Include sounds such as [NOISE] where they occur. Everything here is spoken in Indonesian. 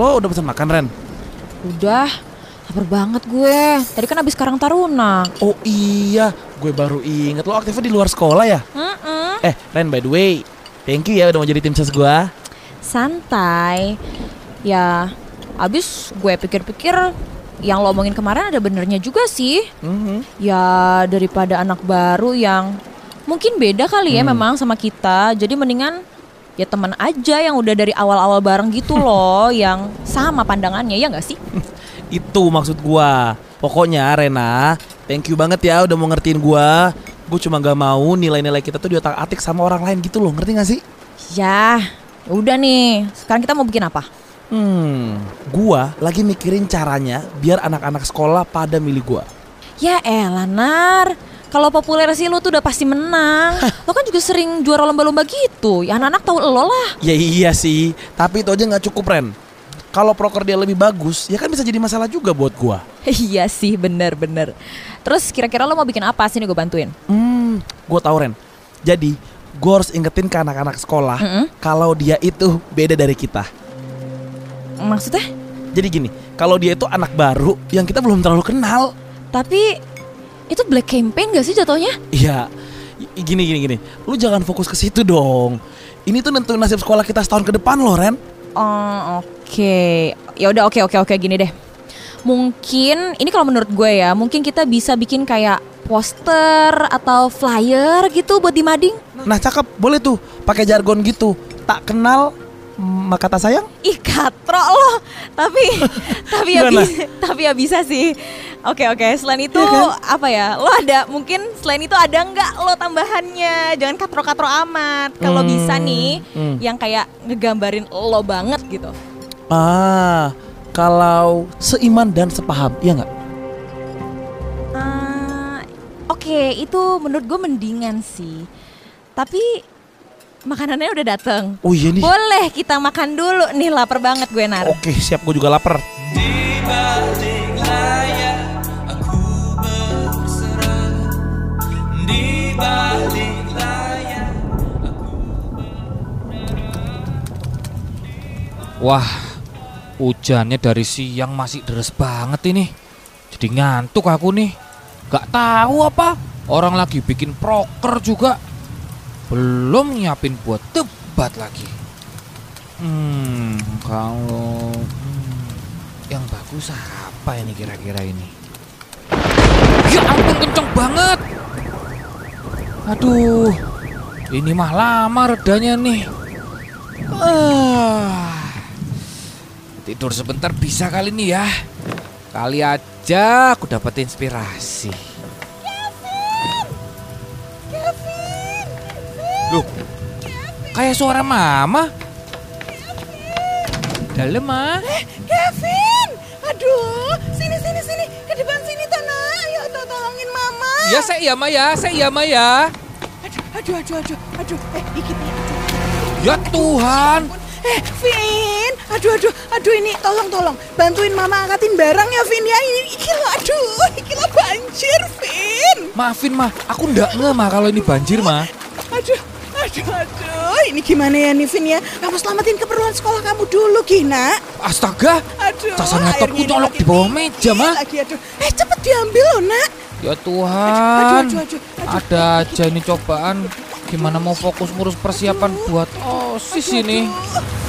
lo udah pesan makan Ren? Udah, lapar banget gue. Tadi kan abis Karang Taruna. Oh iya, gue baru inget lo aktifnya di luar sekolah ya? Mm-mm. Eh, Ren by the way, thank you ya udah mau jadi tim ses gue. Santai. Ya, abis gue pikir-pikir yang lo omongin kemarin ada benernya juga sih. Mhm. Ya, daripada anak baru yang mungkin beda kali ya Hmm. memang sama kita. Jadi mendingan ya teman aja yang udah dari awal-awal bareng gitu [LAUGHS] loh, yang sama pandangannya ya nggak sih? [LAUGHS] Itu maksud gua. Pokoknya Rena, thank you banget ya udah mau ngertiin gua. Gue cuma gak mau nilai-nilai kita tuh diotak-atik sama orang lain gitu loh, ngerti gak sih? Ya, udah nih. Sekarang kita mau bikin apa? Hmm, gua lagi mikirin caranya biar anak-anak sekolah pada milih gua. Ya elah Nar Kalau populer sih lo tuh udah pasti menang Lo kan juga sering juara lomba-lomba gitu Ya anak-anak tahu lo lah Ya iya sih, tapi itu aja nggak cukup Ren. Kalau proker dia lebih bagus, ya kan bisa jadi masalah juga buat gua. [LAUGHS] Iya sih bener-bener Terus kira-kira lo mau bikin apa sih nih gue bantuin? Hmm, gua tahu Ren. Jadi, gua harus ingetin ke anak-anak sekolah Mm-mm. kalau dia itu beda dari kita. Maksudnya? Jadi gini, kalau dia itu anak baru yang kita belum terlalu kenal. Tapi itu black campaign gak sih jatuhnya? Iya, gini gini gini. Lu jangan fokus ke situ dong. Ini tuh nentuin nasib sekolah kita setahun ke depan loh, Ren. Oh oke Ya udah oke oke oke gini deh Mungkin ini kalau menurut gue ya Mungkin kita bisa bikin kayak poster atau flyer gitu buat di mading Nah, cakep. Boleh tuh pakai jargon gitu. Tak kenal maka tak sayang. Ih katro loh. Tapi [LAUGHS] Tapi ya bisa Tapi ya bisa sih. Oke oke. Selain itu Iya kan? Apa ya Lo ada Mungkin selain itu ada nggak Lo tambahannya? Jangan katro-katro amat. Kalau Hmm, bisa nih hmm. Yang kayak Ngegambarin lo banget gitu. Ah, kalau seiman dan sepaham, iya nggak? Ah, Oke. Itu menurut gue mendingan sih. Tapi Makanannya udah dateng Oh iya nih. Boleh kita makan dulu nih lapar banget gue Nar Oke, siap. Gue juga lapar. Wah, hujannya dari siang masih deres banget ini. Jadi ngantuk aku nih. Gak tahu apa. Orang lagi bikin proker juga. Belum nyiapin buat debat lagi. Hmm, kalau hmm, yang bagus apa ini kira-kira ini? Ya ampun kenceng banget. Aduh, ini mah lama redanya nih. Ah. Tidur sebentar bisa kali ini ya. Kali aja aku dapat inspirasi. Kayak suara mama. Dalam mah. Kevin, aduh, sini sini sini ke depan sini tanah. Ayo to tolongin mama. Ya saya iya Maya, saya iya Maya. Aduh, aduh, aduh, aduh, aduh. Eh, dikit nih. Aduh. Ya Tuhan. Eh, Vin, aduh, aduh, aduh ini tolong, tolong bantuin mama angkatin barang ya, Vin ya. Ini iki lo, aduh, iki lo banjir, Vin. Maafin mah, aku ndak nge mah kalau ini banjir mah. Aduh, aduh, aduh. Ini gimana ya nih, Vin ya? Kamu selamatin keperluan sekolah kamu dulu, Gina. Astaga, Aduh, Casan laptopku lagi di bawah meja, Ma. Lagi, aduh. Eh, cepet diambil loh, nak. ya Aduh, Tuhan. aduh, aduh, aduh. Ada aja ini cobaan. Gimana mau fokus ngurus persiapan buat OSIS ini? Aduh.